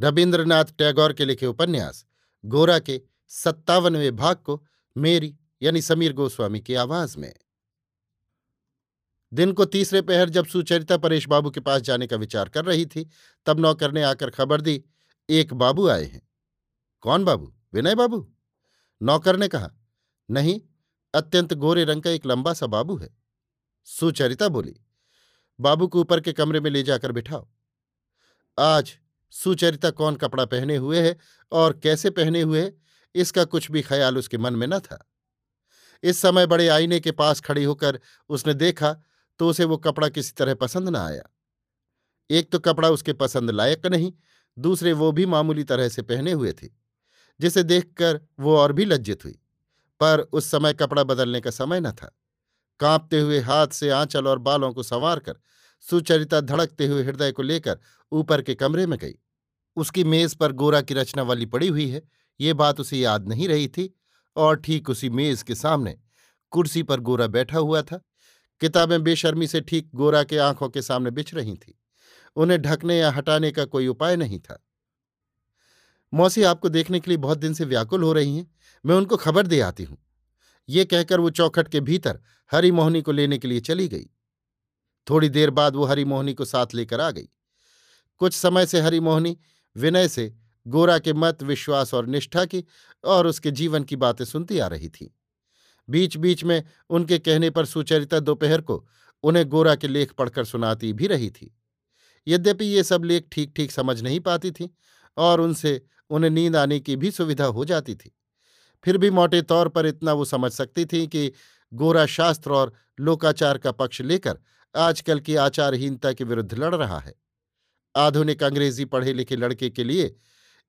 रविन्द्रनाथ टैगोर के लिखे उपन्यास, गोरा के सत्तावनवें भाग को मेरी, यानी समीर गोस्वामी की आवाज़ में। दिन को तीसरे पहर जब सुचरिता परेश बाबू के पास जाने का विचार कर रही थी, तब नौकर ने आकर खबर दी, एक बाबू आए हैं। कौन बाबू? विनय बाबू? नौकर ने कहा, नहीं, अत्यंत गोरे रंग का एक लंबा सा बाबू है। सुचरिता बोली, बाबू को ऊपर के कमरे में ले जाकर बिठाओ। आज सुचरिता कौन कपड़ा पहने हुए है और कैसे पहने हुए है, इसका कुछ भी ख्याल उसके मन में न था। इस समय बड़े आईने के पास खड़ी होकर उसने देखा तो उसे वो कपड़ा किसी तरह पसंद न आया। एक तो कपड़ा उसके पसंद लायक नहीं, दूसरे वो भी मामूली तरह से पहने हुए थे, जिसे देखकर वो और भी लज्जित हुई, पर उस समय कपड़ा बदलने का समय न था। कांपते हुए हाथ से आंचल और बालों को संवार कर सुचरिता धड़कते हुए हृदय को लेकर ऊपर के कमरे में गई। उसकी मेज पर गोरा की रचना वाली पड़ी हुई है। ये बात उसे याद नहीं रही थी और ठीक उसी मेज के सामने कुर्सी पर गोरा बैठा हुआ था। किताबें बेशर्मी से ठीक गोरा के आँखों के सामने बिछ रही थीं। उन्हें ढकने या हटाने का कोई उपाय नहीं था। मौसी, आपको देखने के लिए बहुत दिन से व्याकुल हो रही हैं। मैं उनको खबर दे आती हूँ। ये कहकर वो चौखट के भीतर हरी मोहनी को लेने के लिए चली गई। थोड़ी देर बाद वो हरी मोहनी को साथ लेकर आ गई। कुछ समय से हरी मोहनी विनय से गोरा के मत, विश्वास और निष्ठा की और उसके जीवन की बातें सुनती आ रही थी। बीच बीच में उनके कहने पर सुचरिता दोपहर को उन्हें गोरा के लेख पढ़कर सुनाती भी रही थी। यद्यपि ये सब लेख ठीक ठीक समझ नहीं पाती थी और उनसे उन्हें नींद आने की भी सुविधा हो जाती थी। फिर भी मोटे तौर पर इतना वो समझ सकती थी कि गोरा शास्त्र और लोकाचार का पक्ष लेकर आजकल की आचारहीनता के विरुद्ध लड़ रहा है। आधुनिक अंग्रेज़ी पढ़े लिखे लड़के के लिए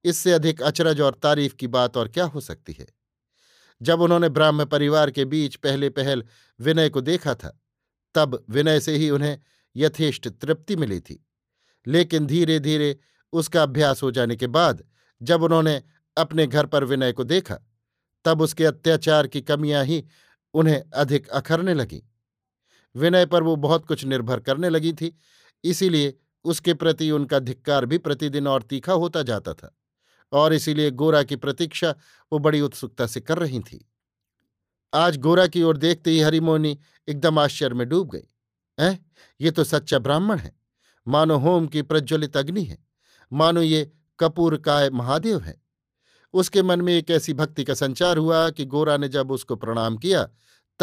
इससे अधिक अचरज और तारीफ़ की बात और क्या हो सकती है? जब उन्होंने ब्राह्म परिवार के बीच पहले पहल विनय को देखा था, तब विनय से ही उन्हें यथेष्ट तृप्ति मिली थी। लेकिन धीरे धीरे उसका अभ्यास हो जाने के बाद जब उन्होंने अपने घर पर विनय को देखा, तब उसके अत्याचार की कमियाँ ही उन्हें अधिक अखरने लगीं। विनय पर वो बहुत कुछ निर्भर करने लगी थी, इसीलिए उसके प्रति उनका धिक्कार भी प्रतिदिन और तीखा होता जाता था, और इसीलिए गोरा की प्रतीक्षा वो बड़ी उत्सुकता से कर रही थी। आज गोरा की ओर देखते ही हरिमोनी एकदम आश्चर्य में डूब गई। ऐ, ये तो सच्चा ब्राह्मण है। मानो होम की प्रज्वलित अग्नि है। मानो ये कपूर काय महादेव है। उसके मन में एक ऐसी भक्ति का संचार हुआ कि गोरा ने जब उसको प्रणाम किया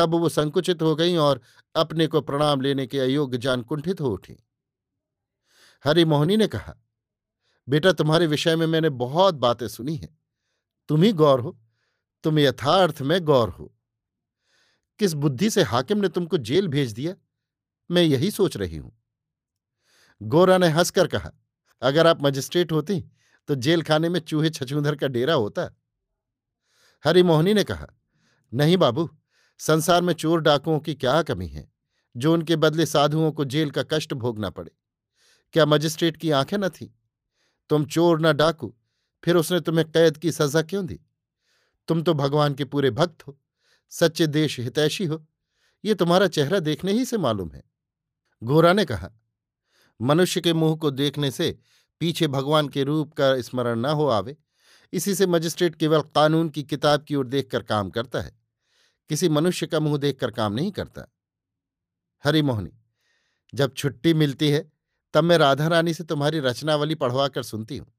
तब वो संकुचित हो गई और अपने को प्रणाम लेने के अयोग्य जान कुंठित हो उठी। हरिमोहनी ने कहा, बेटा, तुम्हारे विषय में मैंने बहुत बातें सुनी हैं। तुम ही गौर हो, तुम यथार्थ में गौर हो। किस बुद्धि से हाकिम ने तुमको जेल भेज दिया? मैं यही सोच रही हूँ। गोरा ने हंसकर कहा, अगर आप मजिस्ट्रेट होती तो जेल खाने में चूहे छछूंधर का डेरा होता। हरिमोहनी ने कहा, नहीं बाबू संसार में चोर डाकुओं की क्या कमी है, जो उनके बदले साधुओं को जेल का कष्ट भोगना पड़े? क्या मजिस्ट्रेट की आँखें न थी? तुम चोर न डाकू, फिर उसने तुम्हें कैद की सजा क्यों दी? तुम तो भगवान के पूरे भक्त हो, सच्चे देश हितैषी हो, ये तुम्हारा चेहरा देखने ही से मालूम है। गोरा ने कहा, मनुष्य के मुँह को देखने से पीछे भगवान के रूप का स्मरण न हो आवे, इसी से मजिस्ट्रेट केवल कानून की किताब की ओर देखकर काम करता है। किसी मनुष्य का मुँह देखकर काम नहीं करता। हरिमोहनी जब छुट्टी मिलती है, तब मैं राधा रानी से तुम्हारी रचनावली पढ़वा कर सुनती हूँ।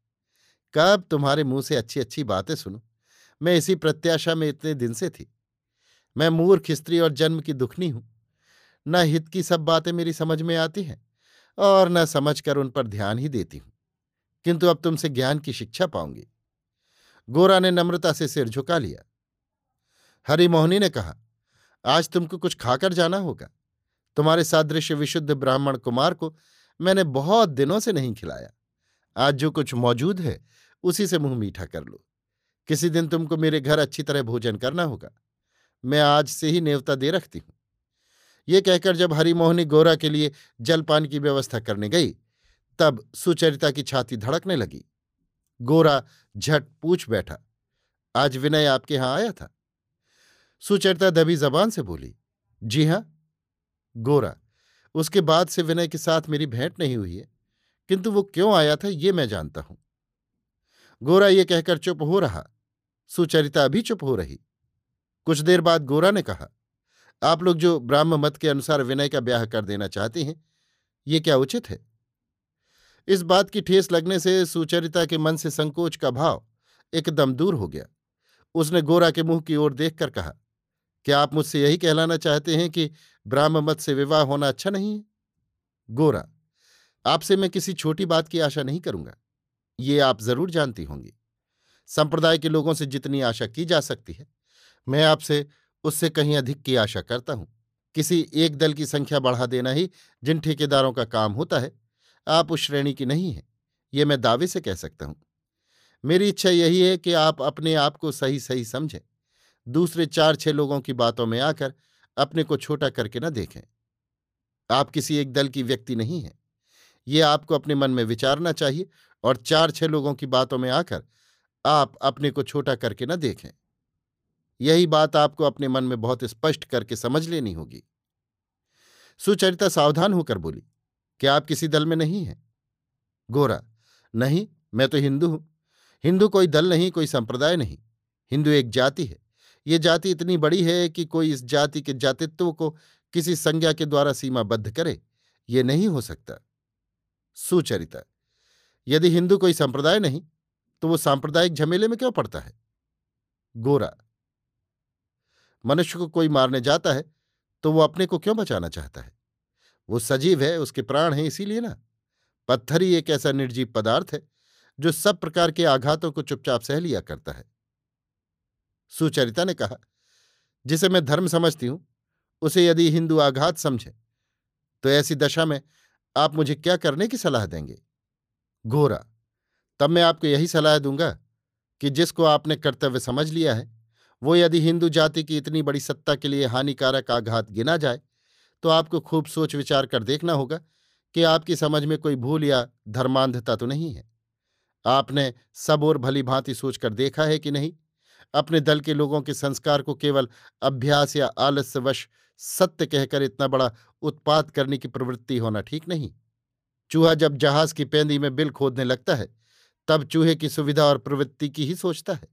कब तुम्हारे मुँह से अच्छी अच्छी बातें सुनो? मैं इसी प्रत्याशा में इतने दिन से थी। मैं मूर्ख स्त्री और जन्म की दुखनी हूँ। न हित की सब बातें मेरी समझ में आती हैं और न समझकर उन पर ध्यान ही देती हूँ। किंतु अब तुमसे ज्ञान की शिक्षा पाऊँगी। गोरा ने नम्रता से सिर झुका लिया। हरिमोहनी ने कहा, आज तुमको कुछ खाकर जाना होगा। तुम्हारे सादृश्य विशुद्ध ब्राह्मण कुमार को मैंने बहुत दिनों से नहीं खिलाया। आज जो कुछ मौजूद है, उसी से मुँह मीठा कर लो। किसी दिन तुमको मेरे घर अच्छी तरह भोजन करना होगा। मैं आज से ही नेवता दे रखती हूँ। ये कहकर जब हरिमोहनी गोरा के लिए जलपान की व्यवस्था करने गई, तब सुचरिता की छाती धड़कने लगी। गोरा झट पूछ बैठा, आज विनय आपके यहाँ आया था? सुचरिता दबी जबान से बोली, जी हाँ, गोरा, उसके बाद से विनय के साथ मेरी भेंट नहीं हुई है, किंतु वो क्यों आया था ये मैं जानता हूँ। गोरा ये कहकर चुप हो रहा। सुचरिता भी चुप हो रही। कुछ देर बाद गोरा ने कहा, आप लोग जो ब्राह्म मत के अनुसार विनय का ब्याह कर देना चाहते हैं, ये क्या उचित है? इस बात की ठेस लगने से सुचरिता के मन से संकोच का भाव एकदम दूर हो गया। उसने गोरा के मुँह की ओर देखकर कहा क्या आप मुझसे यही कहलाना चाहते हैं कि ब्राह्म मत से विवाह होना अच्छा नहीं है? गोरा, आपसे मैं किसी छोटी बात की आशा नहीं करूँगा। ये आप ज़रूर जानती होंगी। संप्रदाय के लोगों से जितनी आशा की जा सकती है, मैं आपसे उससे कहीं अधिक की आशा करता हूँ। किसी एक दल की संख्या बढ़ा देना ही जिन ठेकेदारों का काम होता है, आप उस श्रेणी की नहीं है, ये मैं दावे से कह सकता हूँ। मेरी इच्छा यही है कि आप अपने आप को सही सही समझें। दूसरे चार, छह लोगों की बातों में आकर अपने को छोटा करके न देखें। आप किसी एक दल की व्यक्ति नहीं हैं। ये आपको अपने मन में विचारना चाहिए और चार, छह लोगों की बातों में आकर आप अपने को छोटा करके न देखें। यही बात आपको अपने मन में बहुत स्पष्ट करके समझ लेनी होगी। सुचरिता सावधान होकर बोली, क्या आप किसी दल में नहीं हैं? गोरा, नहीं, मैं तो हिंदू हूँ। हिंदू कोई दल नहीं, कोई संप्रदाय नहीं। हिंदू एक जाति है। ये जाति इतनी बड़ी है कि कोई इस जाति के जातित्व को किसी संज्ञा के द्वारा सीमाबद्ध करे, ये नहीं हो सकता। सुचरिता, यदि हिंदू कोई संप्रदाय नहीं तो वो सांप्रदायिक झमेले में क्यों पड़ता है? गोरा, मनुष्य को कोई मारने जाता है तो वो अपने को क्यों बचाना चाहता है? वो सजीव है, उसके प्राण हैं, इसीलिए ना। पत्थर ही एक ऐसा निर्जीव पदार्थ है, जो सब प्रकार के आघातों को चुपचाप सह लिया करता है। सुचरिता ने कहा, जिसे मैं धर्म समझती हूँ, उसे यदि हिंदू आघात समझे तो ऐसी दशा में आप मुझे क्या करने की सलाह देंगे? घोरा, तब मैं आपको यही सलाह दूँगा कि जिसको आपने कर्तव्य समझ लिया है, वो यदि हिंदू जाति की इतनी बड़ी सत्ता के लिए हानिकारक आघात गिना जाए तो आपको खूब सोच विचार कर देखना होगा कि आपकी समझ में कोई भूल या धर्मांधता तो नहीं है। आपने सब और भली भांति सोचकर देखा है कि नहीं? अपने दल के लोगों के संस्कार को केवल अभ्यास या आलस्यवश सत्य कहकर इतना बड़ा उत्पात करने की प्रवृत्ति होना ठीक नहीं। चूहा जब जहाज़ की पेंदी में बिल खोदने लगता है, तब चूहे की सुविधा और प्रवृत्ति की ही सोचता है।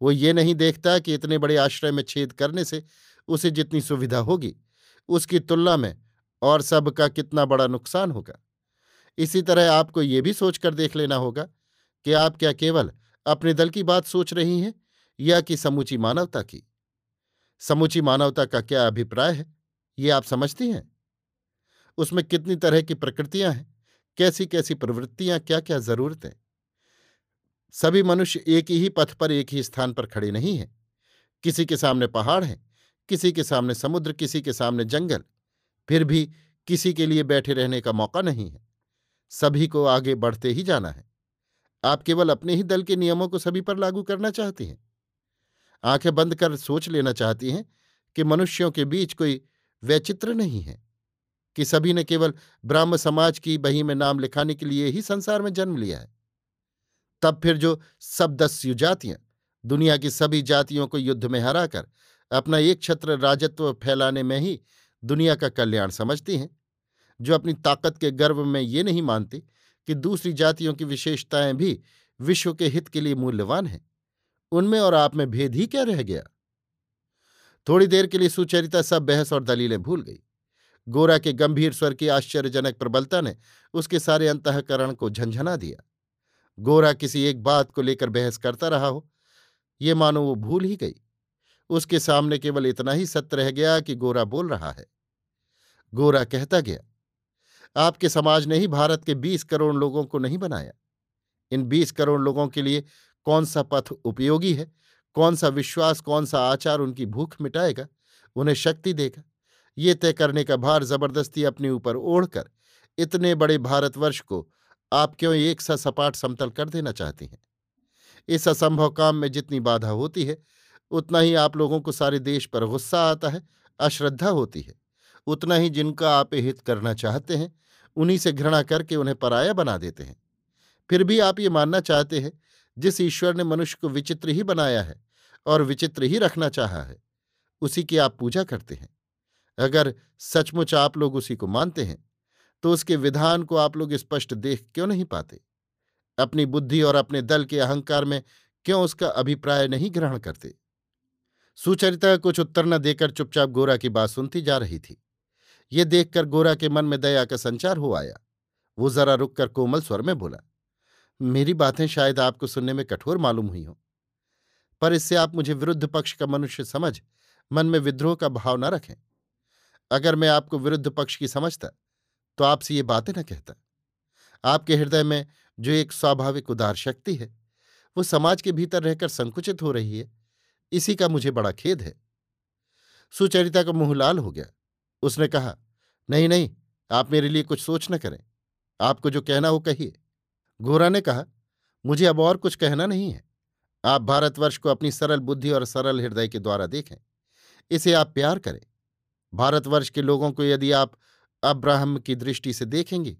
वो ये नहीं देखता कि इतने बड़े आश्रय में छेद करने से उसे जितनी सुविधा होगी, उसकी तुलना में और सब का कितना बड़ा नुकसान होगा। इसी तरह आपको ये भी सोचकर देख लेना होगा कि आप क्या केवल अपने दल की बात सोच रही हैं या कि समूची मानवता की। समूची मानवता का क्या अभिप्राय है, ये आप समझती हैं? उसमें कितनी तरह की प्रकृतियाँ हैं? कैसी कैसी प्रवृत्तियाँ क्या क्या जरूरतें सभी मनुष्य एक ही पथ पर, एक ही स्थान पर खड़े नहीं हैं। किसी के सामने पहाड़ हैं, किसी के सामने समुद्र, किसी के सामने जंगल। फिर भी किसी के लिए बैठे रहने का मौका नहीं है। सभी को आगे बढ़ते ही जाना है। आप केवल अपने ही दल के नियमों को सभी पर लागू करना चाहती हैं। आँखें बंद कर सोच लेना चाहती हैं कि मनुष्यों के बीच कोई वैचित्र नहीं है, कि सभी ने केवल ब्राह्म समाज की बही में नाम लिखाने के लिए ही संसार में जन्म लिया है। तब फिर जो सब दस जातियाँ दुनिया की सभी जातियों को युद्ध में हराकर अपना एक छत्र राजत्व फैलाने में ही दुनिया का कल्याण समझती हैं, जो अपनी ताकत के गर्व में ये नहीं मानती कि दूसरी जातियों की विशेषताएँ भी विश्व के हित के लिए मूल्यवान हैं। उनमें और आप में भेद ही क्या रह गया? थोड़ी देर के लिए सुचरिता सब बहस और दलीलें भूल गई। गोरा के गंभीर स्वर की आश्चर्यजनक प्रबलता ने उसके सारे अंतकरण को झंझना दिया। गोरा किसी एक बात को लेकर बहस करता रहा हो। ये मानो वो भूल ही गई। उसके सामने केवल इतना ही सत्य रह गया कि गोरा बोल रहा है। गोरा कहता गया, आपके समाज ने ही भारत के बीस करोड़ लोगों को नहीं बनाया। इन बीस करोड़ लोगों के लिए कौन सा पथ उपयोगी है? कौन सा विश्वास कौन सा आचार उनकी भूख मिटाएगा? उन्हें शक्ति देगा। ये तय करने का भार ज़बरदस्ती अपने ऊपर ओढ़कर, इतने बड़े भारतवर्ष को आप क्यों एक सा सपाट समतल कर देना चाहती हैं? इस असंभव काम में जितनी बाधा होती है, उतना ही आप लोगों को सारे देश पर गुस्सा आता है, अश्रद्धा होती है। उतना ही जिनका आप हित करना चाहते हैं, उन्हीं से घृणा करके उन्हें पराया बना देते हैं। फिर भी आप ये मानना चाहते हैं जिस ईश्वर ने मनुष्य को विचित्र ही बनाया है और विचित्र ही रखना चाहा है, उसी की आप पूजा करते हैं। अगर सचमुच आप लोग उसी को मानते हैं तो उसके विधान को आप लोग स्पष्ट देख क्यों नहीं पाते? अपनी बुद्धि और अपने दल के अहंकार में क्यों उसका अभिप्राय नहीं ग्रहण करते? सुचरिता कुछ उत्तर न देकर चुपचाप गोरा की बात सुनती जा रही थी। ये देखकर गोरा के मन में दया का संचार हो आया। वो जरा रुककर कोमल स्वर में बोला मेरी बातें शायद आपको सुनने में कठोर मालूम हुई हों। पर इससे आप मुझे विरुद्ध पक्ष का मनुष्य समझ, मन में विद्रोह का भाव न रखें। अगर मैं आपको विरुद्ध पक्ष की समझता तो आपसे ये बातें न कहता। आपके हृदय में जो एक स्वाभाविक उदार शक्ति है, वो समाज के भीतर रहकर संकुचित हो रही है, इसी का मुझे बड़ा खेद है। सुचरिता का मुँह लाल हो गया। उसने कहा, नहीं नहीं, आप मेरे लिए कुछ सोच न करें। आपको जो कहना हो कहिए। गोरा ने कहा, मुझे अब और कुछ कहना नहीं है। आप भारतवर्ष को अपनी सरल बुद्धि और सरल हृदय के द्वारा देखें। इसे आप प्यार करें। भारतवर्ष के लोगों को यदि आप अब्राहम की दृष्टि से देखेंगे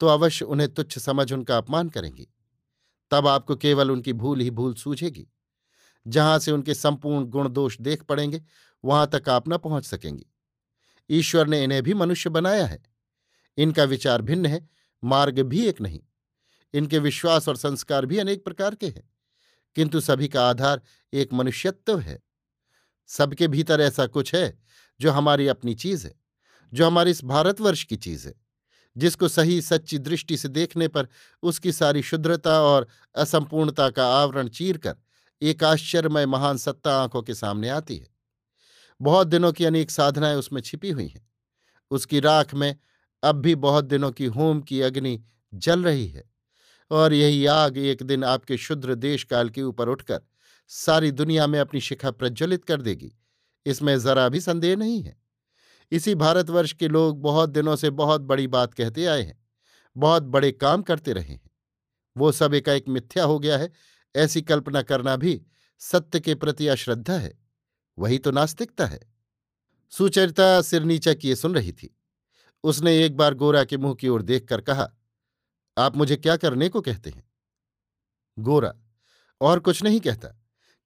तो अवश्य उन्हें तुच्छ समझ उनका अपमान करेंगी। तब आपको केवल उनकी भूल ही भूल सूझेगी। जहाँ से उनके संपूर्ण गुण दोष देख पड़ेंगे, वहाँ तक आप न पहुँच सकेंगे। ईश्वर ने इन्हें भी मनुष्य बनाया है। इनका विचार भिन्न है, मार्ग भी एक नहीं। इनके विश्वास और संस्कार भी अनेक प्रकार के हैं। किंतु सभी का आधार एक मनुष्यत्व है। सबके भीतर ऐसा कुछ है, जो हमारी अपनी चीज़ है, जो हमारे इस भारतवर्ष की चीज़ है, जिसको सही सच्ची दृष्टि से देखने पर उसकी सारी शुद्रता और असंपूर्णता का आवरण चीर कर एक आश्चर्यमय महान सत्ता आँखों के सामने आती है। बहुत दिनों की अनेक साधनाएँ उसमें छिपी हुई हैं। उसकी राख में अब भी बहुत दिनों की होम की अग्नि जल रही है। और यही आग एक दिन आपके शुद्र देश काल के ऊपर उठकर सारी दुनिया में अपनी शिखा प्रज्वलित कर देगी। इसमें जरा भी संदेह नहीं है। इसी भारतवर्ष के लोग बहुत दिनों से बहुत बड़ी बात कहते आए हैं, बहुत बड़े काम करते रहे हैं। वो सब एकाएक मिथ्या हो गया है, ऐसी कल्पना करना भी सत्य के प्रति अश्रद्धा है, वही तो नास्तिकता है। सुचरिता सिर नीचा किए सुन रही थी। उसने एक बार गोरा के मुँह की ओर देखकर कहा आप मुझे क्या करने को कहते हैं? गोरा, और कुछ नहीं कहता।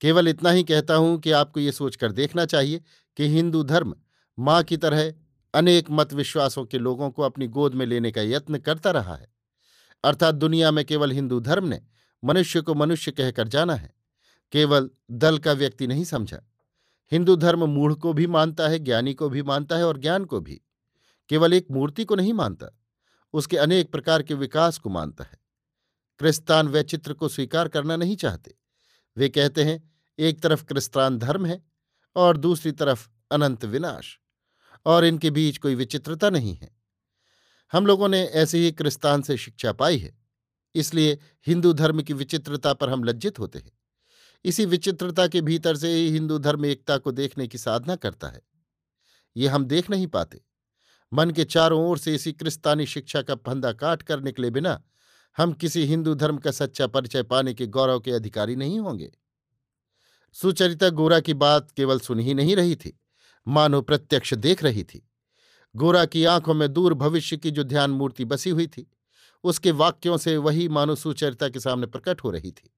केवल इतना ही कहता हूँ कि आपको ये सोचकर देखना चाहिए कि हिंदू धर्म माँ की तरह अनेक मत विश्वासों के लोगों को अपनी गोद में लेने का यत्न करता रहा है। अर्थात दुनिया में केवल हिंदू धर्म ने मनुष्य को मनुष्य कहकर जाना है। केवल दल का व्यक्ति नहीं समझा। हिंदू धर्म मूढ़ को भी मानता है, ज्ञानी को भी मानता है और ज्ञान को भी। केवल एक मूर्ति को नहीं मानता। उसके अनेक प्रकार के विकास को मानता है। क्रिस्तान वैचित्र को स्वीकार करना नहीं चाहते। वे कहते हैं, एक तरफ़ क्रिस्तान धर्म है और दूसरी तरफ़ अनंत विनाश, और इनके बीच कोई विचित्रता नहीं है। हम लोगों ने ऐसे ही क्रिस्तान से शिक्षा पाई है, इसलिए हिंदू धर्म की विचित्रता पर हम लज्जित होते हैं। इसी विचित्रता के भीतर से ही हिंदू धर्म एकता को देखने की साधना करता है। ये हम देख नहीं पाते। मन के चारों ओर से इसी क्रिस्तानी शिक्षा का फंदा काट कर निकले बिना, हम किसी हिंदू धर्म का सच्चा परिचय पाने के गौरव के अधिकारी नहीं होंगे। सुचरिता गोरा की बात केवल सुन ही नहीं रही थी, मानो प्रत्यक्ष देख रही थी। गोरा की आँखों में दूर भविष्य की जो ध्यान मूर्ति बसी हुई थी, उसके वाक्यों से वही मानो सुचरिता के सामने प्रकट हो रही थी।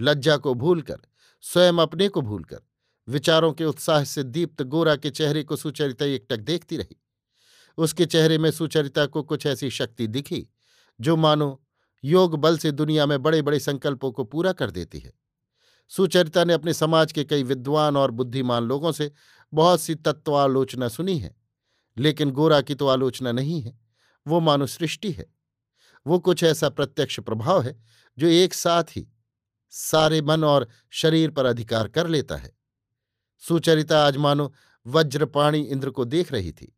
लज्जा को भूलकर, स्वयं अपने को भूलकर, विचारों के उत्साह से दीप्त गोरा के चेहरे को सुचरिता एकटक देखती रही। उसके चेहरे में सुचरिता को कुछ ऐसी शक्ति दिखी, जो मानो योग बल से दुनिया में बड़े बड़े संकल्पों को पूरा कर देती है। सुचरिता ने अपने समाज के कई विद्वान और बुद्धिमान लोगों से बहुत सी तत्वालोचना सुनी है, लेकिन गोरा की तो आलोचना नहीं है, वो मानो सृष्टि है। वो कुछ ऐसा प्रत्यक्ष प्रभाव है, जो एक साथ ही सारे मन और शरीर पर अधिकार कर लेता है। सुचरिता आज मानो वज्रपाणी इंद्र को देख रही थी।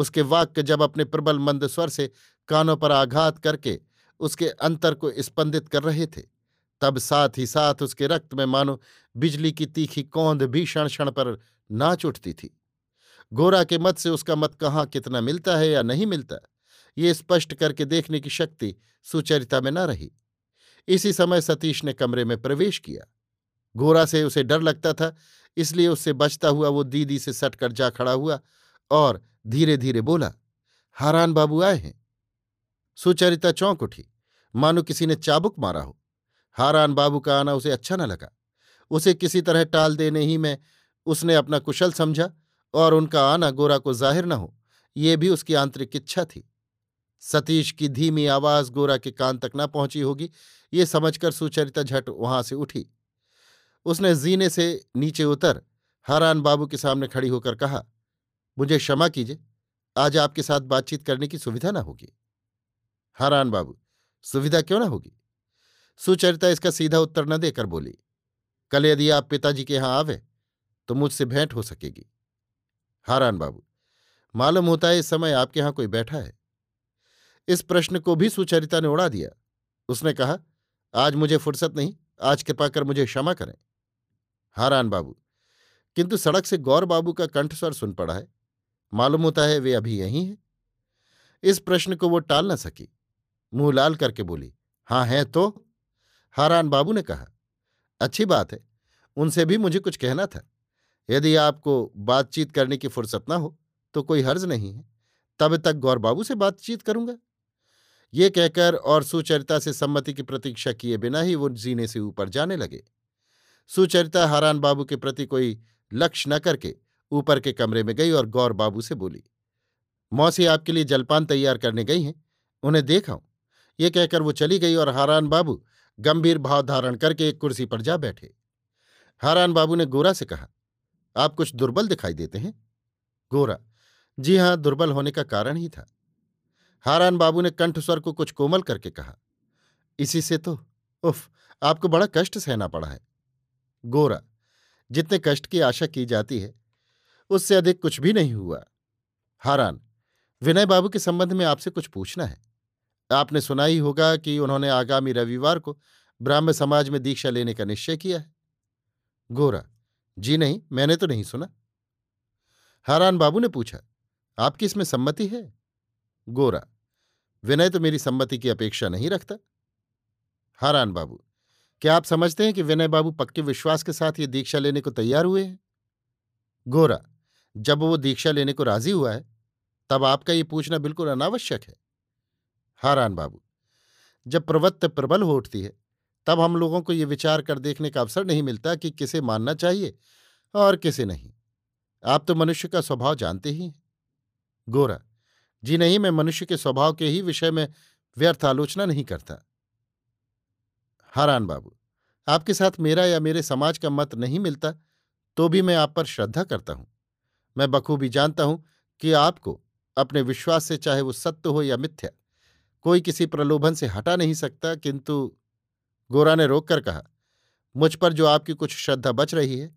उसके वाक्य जब अपने प्रबल मंद स्वर से कानों पर आघात करके उसके अंतर को स्पंदित कर रहे थे, तब साथ ही साथ उसके रक्त में मानो बिजली की तीखी कौंध भी क्षण क्षण पर नाच उठती थी। गोरा के मत से उसका मत कहाँ कितना मिलता है या नहीं मिलता, ये स्पष्ट करके देखने की शक्ति सुचरिता में न रही। इसी समय सतीश ने कमरे में प्रवेश किया। गोरा से उसे डर लगता था, इसलिए उससे बचता हुआ वो दीदी से सटकर जा खड़ा हुआ और धीरे धीरे बोला, हारान बाबू आए हैं। सुचरिता चौंक उठी, मानो किसी ने चाबुक मारा हो। हारान बाबू का आना उसे अच्छा न लगा। उसे किसी तरह टाल देने ही में उसने अपना कुशल समझा और उनका आना गोरा को ज़ाहिर न हो, ये भी उसकी आंतरिक इच्छा थी। सतीश की धीमी आवाज़ गोरा के कान तक न पहुँची होगी, ये समझकर सुचरिता झट वहाँ से उठी। उसने जीने से नीचे उतर, हारान बाबू के सामने खड़ी होकर कहा मुझे क्षमा कीजिए, आज आपके साथ बातचीत करने की सुविधा ना होगी। हारान बाबू, सुविधा क्यों ना होगी? सुचरिता इसका सीधा उत्तर न देकर बोली, कल यदि आप पिताजी के यहाँ आवे तो मुझसे भेंट हो सकेगी। हारान बाबू, मालूम होता है इस समय आपके यहाँ कोई बैठा है। इस प्रश्न को भी सुचरिता ने उड़ा दिया। उसने कहा, आज मुझे फुर्सत नहीं, आज कृपा कर मुझे क्षमा करें। हारान बाबू, किंतु सड़क से गौर बाबू का कंठस्वर सुन पड़ा है। मालूम होता है वे अभी यहीं हैं। इस प्रश्न को वो टाल न सकी। मुँह लाल करके बोली हाँ हैं तो? हारान बाबू ने कहा, अच्छी बात है, उनसे भी मुझे कुछ कहना था। यदि आपको बातचीत करने की फुर्सत ना हो तो कोई हर्ज नहीं है। तब तक गौर बाबू से बातचीत करूँगा। ये कहकर और सुचरिता से सम्मति की प्रतीक्षा किए बिना ही वो जीने से ऊपर जाने लगे। सुचरिता हारान बाबू के प्रति कोई लक्ष्य न करके ऊपर के कमरे में गई और गौर बाबू से बोली, मौसी आपके लिए जलपान तैयार करने गई हैं, उन्हें देखा हूँ ये कहकर वो चली गई और हारान बाबू गंभीर भाव धारण करके एक कुर्सी पर जा बैठे। हारान बाबू ने गोरा से कहा, आप कुछ दुर्बल दिखाई देते हैं? गोरा, जी हाँ, दुर्बल होने का कारण ही था। हारान बाबू ने कंठस्वर को कुछ कोमल करके कहा, इसी से तो उफ, आपको बड़ा कष्ट सहना पड़ा है। गोरा, जितने कष्ट की आशा की जाती है उससे अधिक कुछ भी नहीं हुआ। हारान, विनय बाबू के संबंध में आपसे कुछ पूछना है। आपने सुना ही होगा कि उन्होंने आगामी रविवार को ब्राह्म समाज में दीक्षा लेने का निश्चय किया है। गोरा, जी नहीं, मैंने तो नहीं सुना। हारान बाबू ने पूछा, आपकी इसमें सम्मति है? गोरा, विनय तो मेरी सम्मति की अपेक्षा नहीं रखता। हारान बाबू, क्या आप समझते हैं कि विनय बाबू पक्के विश्वास के साथ ये दीक्षा लेने को तैयार हुए हैं? गोरा जब वो दीक्षा लेने को राज़ी हुआ है, तब आपका ये पूछना बिल्कुल अनावश्यक है। हारान बाबू, जब प्रवत्त प्रबल हो उठती है, तब हम लोगों को ये विचार कर देखने का अवसर नहीं मिलता कि किसे मानना चाहिए और किसे नहीं। आप तो मनुष्य का स्वभाव जानते ही हैं। गोरा, जी नहीं, मैं मनुष्य के स्वभाव के ही विषय में व्यर्थ आलोचना नहीं करता। हारान बाबू, आपके साथ मेरा या मेरे समाज का मत नहीं मिलता तो भी मैं आप पर श्रद्धा करता हूँ। मैं बखूबी जानता हूँ कि आपको अपने विश्वास से चाहे वो सत्य हो या मिथ्या, कोई किसी प्रलोभन से हटा नहीं सकता, किंतु गोरा ने रोककर कहा, मुझ पर जो आपकी कुछ श्रद्धा बच रही है,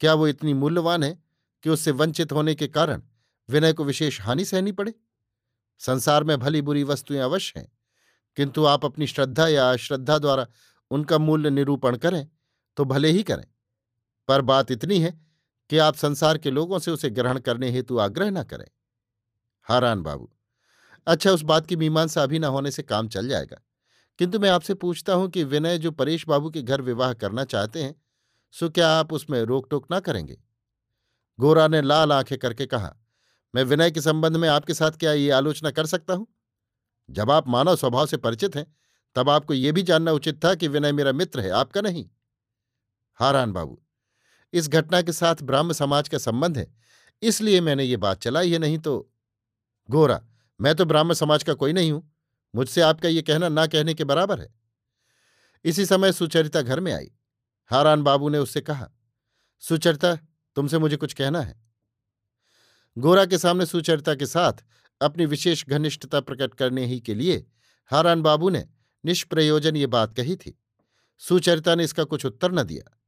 क्या वो इतनी मूल्यवान है कि उससे वंचित होने के कारण विनय को विशेष हानि सहनी पड़े? संसार में भली बुरी वस्तुएँ अवश्य हैं, किंतु आप अपनी श्रद्धा या अश्रद्धा द्वारा उनका मूल्य निरूपण करें तो भले ही करें, पर बात इतनी है कि आप संसार के लोगों से उसे ग्रहण करने हेतु आग्रह न करें। हारान बाबू अच्छा उस बात की मीमांसा अभी न होने से काम चल जाएगा। किंतु मैं आपसे पूछता हूँ कि विनय जो परेश बाबू के घर विवाह करना चाहते हैं, सो क्या आप उसमें रोक टोक ना करेंगे? गोरा ने लाल आँखें करके कहा, मैं विनय के संबंध में आपके साथ क्या ये आलोचना कर सकता हूँ? जब आप मानव स्वभाव से परिचित हैं, तब आपको यह भी जानना उचित था कि विनय मेरा मित्र है, आपका नहीं। हारान बाबू इस घटना के साथ ब्राह्म समाज का संबंध है। इसलिए मैंने ये बात चलाई है, नहीं तो गोरा, मैं तो ब्राह्म समाज का कोई नहीं हूँ। मुझसे आपका ये कहना ना कहने के बराबर है। इसी समय सुचरिता घर में आई। हारान बाबू ने उससे कहा, सुचरिता, तुमसे मुझे कुछ कहना है। गोरा के सामने सुचरिता के साथ अपनी विशेष घनिष्ठता प्रकट करने ही के लिए हारान बाबू ने निष्प्रयोजन ये बात कही थी। सुचरिता ने इसका कुछ उत्तर न दिया।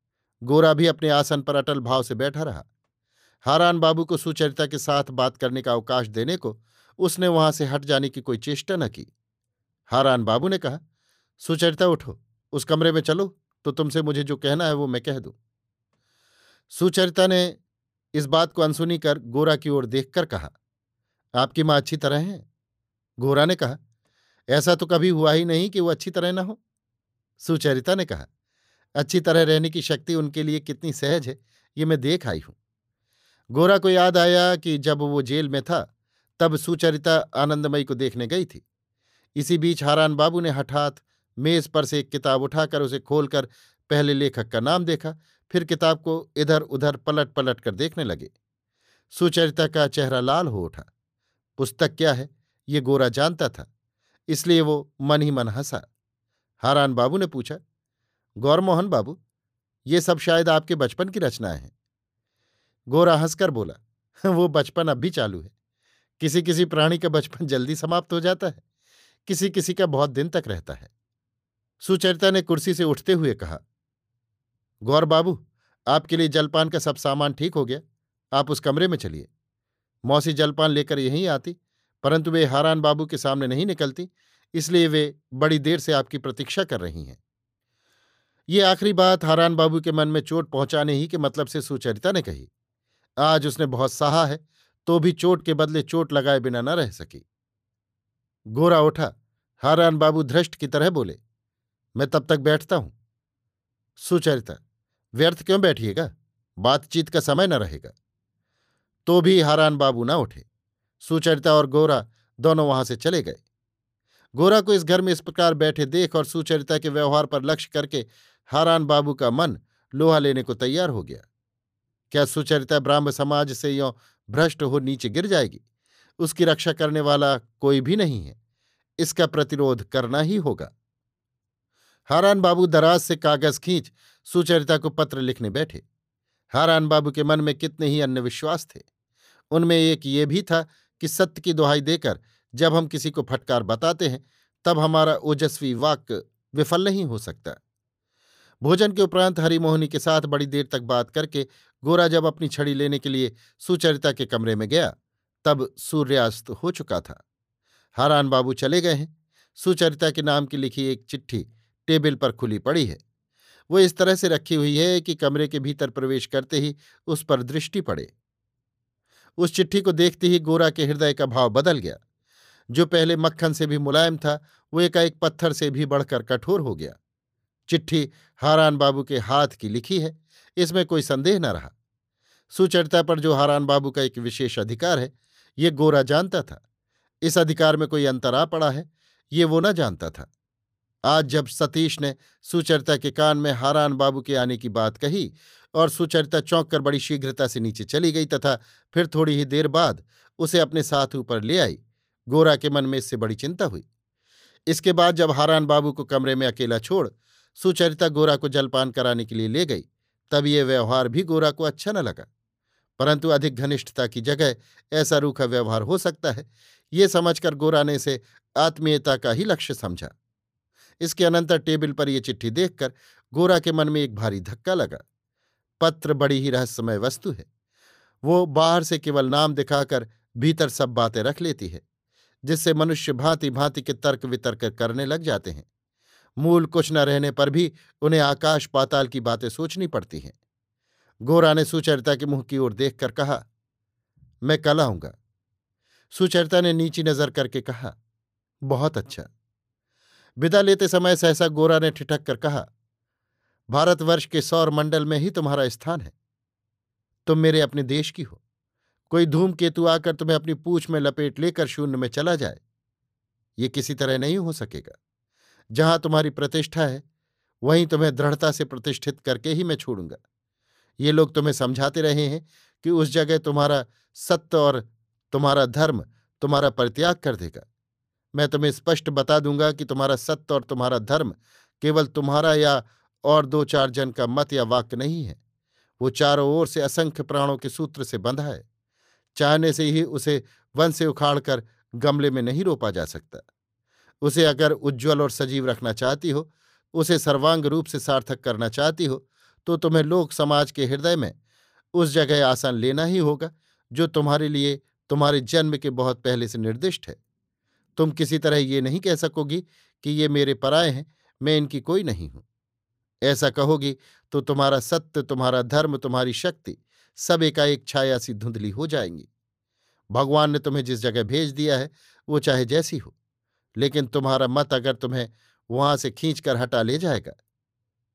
गोरा भी अपने आसन पर अटल भाव से बैठा रहा। हारान बाबू को सुचरिता के साथ बात करने का अवकाश देने को उसने वहाँ से हट जाने की कोई चेष्टा न की। हारान बाबू ने कहा, सुचरिता, उठो। उस कमरे में चलो तो तुमसे मुझे जो कहना है वो मैं कह दूँ। सुचरिता ने इस बात को अनसुनी कर गोरा की ओर देखकर कहा, आपकी माँ अच्छी तरह है? गोरा ने कहा, ऐसा तो कभी हुआ ही नहीं कि वो अच्छी तरह ना हो। सुचरिता ने कहा अच्छी तरह रहने की शक्ति उनके लिए कितनी सहज है, ये मैं देख आई हूँ। गोरा को याद आया कि जब वो जेल में था, तब सुचरिता आनंदमयी को देखने गई थी। इसी बीच हारान बाबू ने हठात मेज पर से एक किताब उठाकर उसे खोलकर पहले लेखक का नाम देखा, फिर किताब को इधर उधर पलट पलट कर देखने लगे। सुचरिता का चेहरा लाल हो उठा। पुस्तक क्या है? ये गोरा जानता था, इसलिए वो मन ही मन हंसा। हारान बाबू ने पूछा गौरमोहन बाबू, ये सब शायद आपके बचपन की रचनाएँ हैं। गोरा हंसकर बोला, वो बचपन अब भी चालू है। किसी किसी प्राणी का बचपन जल्दी समाप्त हो जाता है। किसी किसी का बहुत दिन तक रहता है। सुचरिता ने कुर्सी से उठते हुए कहा, गौर बाबू, आपके लिए जलपान का सब सामान ठीक हो गया। आप उस कमरे में चलिए। मौसी जलपान लेकर यहीं आती, परंतु वे हारान बाबू के सामने नहीं निकलती, इसलिए वे बड़ी देर से आपकी प्रतीक्षा कर रही हैं। ये आखिरी बात हारान बाबू के मन में चोट पहुँचाने ही के मतलब से सुचरिता ने कही। आज उसने बहुत सहा है तो भी चोट के बदले चोट लगाए बिना न रह सकी। गोरा उठा, हारान बाबू धृष्ट की तरह बोले, मैं तब तक बैठता हूँ। सुचरिता, व्यर्थ क्यों बैठिएगा? बातचीत का समय न रहेगा। तो भी हारान बाबू न उठे। सुचरिता और गोरा दोनों वहाँ से चले गए। गोरा को इस घर में इस प्रकार बैठे देख और सुचरिता के व्यवहार पर लक्ष्य करके हारान बाबू का मन लोहा लेने को तैयार हो गया। क्या सुचरिता ब्राह्म समाज से यों भ्रष्ट हो नीचे गिर जाएगी? उसकी रक्षा करने वाला कोई भी नहीं है। इसका प्रतिरोध करना ही होगा। हारान बाबू दराज से कागज़ खींच सुचरिता को पत्र लिखने बैठे। हारान बाबू के मन में कितने ही अन्य विश्वास थे। उनमें एक ये भी था कि सत्य की दुहाई देकर जब हम किसी को फटकार बताते हैं, तब हमारा ओजस्वी वाक्य विफल नहीं हो सकता। भोजन के उपरांत हरिमोहनी के साथ बड़ी देर तक बात करके गोरा जब अपनी छड़ी लेने के लिए सुचरिता के कमरे में गया, तब सूर्यास्त हो चुका था। हारान बाबू चले गए हैं। सुचरिता के नाम की लिखी एक चिट्ठी टेबल पर खुली पड़ी है। वो इस तरह से रखी हुई है कि कमरे के भीतर प्रवेश करते ही उस पर दृष्टि पड़े। उस चिट्ठी को देखते ही गोरा के हृदय का भाव बदल गया। जो पहले मक्खन से भी मुलायम था, वो एकाएक पत्थर से भी बढ़कर कठोर हो गया। चिट्ठी हारान बाबू के हाथ की लिखी है, इसमें कोई संदेह न रहा। सुचरिता पर जो हारान बाबू का एक विशेष अधिकार है, ये गोरा जानता था। इस अधिकार में कोई अंतर पड़ा है, ये वो न जानता था। आज जब सतीश ने सुचरिता के कान में हारान बाबू के आने की बात कही और सुचरिता चौंक कर बड़ी शीघ्रता से नीचे चली गई तथा फिर थोड़ी ही देर बाद उसे अपने साथ ऊपर ले आई, गोरा के मन में इससे बड़ी चिंता हुई। इसके बाद जब हारान बाबू को कमरे में अकेला छोड़ सुचरिता गोरा को जलपान कराने के लिए ले गई। तब ये व्यवहार भी गोरा को अच्छा न लगा। परंतु अधिक घनिष्ठता की जगह ऐसा रूखा व्यवहार हो सकता है। ये समझकर गोरा ने इसे आत्मीयता का ही लक्ष्य समझा। इसके अनंतर टेबल पर यह चिट्ठी देखकर गोरा के मन में एक भारी धक्का लगा। पत्र बड़ी ही रहस्यमय वस्तु है। वो बाहर से केवल नाम दिखाकर भीतर सब बातें रख लेती है, जिससे मनुष्य भांति भांति के तर्क वितर्क करने लग जाते हैं। मूल कुछ न रहने पर भी उन्हें आकाश पाताल की बातें सोचनी पड़ती हैं। गोरा ने सुचरिता के मुँह की ओर देखकर कहा, मैं कल आऊँगा। सुचरिता ने नीची नज़र करके कहा, बहुत अच्छा। विदा लेते समय सहसा गोरा ने ठिठक कर कहा, भारतवर्ष के सौर मंडल में ही तुम्हारा स्थान है। तुम मेरे अपने देश की हो। कोई धूमकेतु आकर तुम्हें अपनी पूछ में लपेट लेकर शून्य में चला जाए। ये किसी तरह नहीं हो सकेगा। जहाँ तुम्हारी प्रतिष्ठा है, वहीं तुम्हें दृढ़ता से प्रतिष्ठित करके ही मैं छोड़ूँगा। ये लोग तुम्हें समझाते रहे हैं कि उस जगह तुम्हारा सत्य और तुम्हारा धर्म तुम्हारा परित्याग कर देगा। मैं तुम्हें स्पष्ट बता दूँगा कि तुम्हारा सत्य और तुम्हारा धर्म केवल तुम्हारा या और दो चार जन का मत या वाक्य नहीं है। वो चारों ओर से असंख्य प्राणों के सूत्र से बंधा है। चाहने से ही उसे वन से उखाड़कर गमले में नहीं रोपा जा सकता। उसे अगर उज्ज्वल और सजीव रखना चाहती हो, उसे सर्वांग रूप से सार्थक करना चाहती हो तो तुम्हें लोक समाज के हृदय में उस जगह आसन लेना ही होगा, जो तुम्हारे लिए, तुम्हारे जन्म के बहुत पहले से निर्दिष्ट है। तुम किसी तरह ये नहीं कह सकोगी कि ये मेरे पराए हैं, मैं इनकी कोई नहीं हूँ। ऐसा कहोगी तो तुम्हारा सत्य, तुम्हारा धर्म, तुम्हारी शक्ति सब एकाएक छाया सी धुंधली हो जाएँगी। भगवान ने तुम्हें जिस जगह भेज दिया है, वो चाहे जैसी हो। लेकिन तुम्हारा मत अगर तुम्हें वहाँ से खींचकर हटा ले जाएगा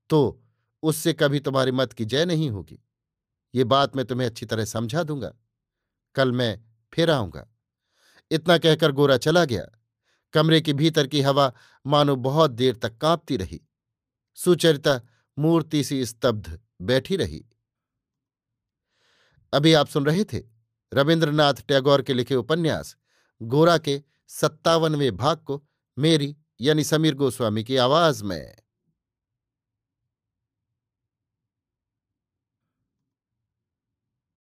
तो उससे कभी तुम्हारी मत की जय नहीं होगी। ये बात मैं तुम्हें अच्छी तरह समझा दूँगा। कल मैं फिर आऊँगा। इतना कहकर गोरा चला गया। कमरे के भीतर की हवा मानो बहुत देर तक कांपती रही। सुचरिता मूर्ति सी स्तब्ध बैठी रही। अभी आप सुन रहे थे रविन्द्रनाथ टैगोर के लिखे उपन्यास गोरा के सत्तावनवें भाग को मेरी यानी समीर गोस्वामी की आवाज़ में।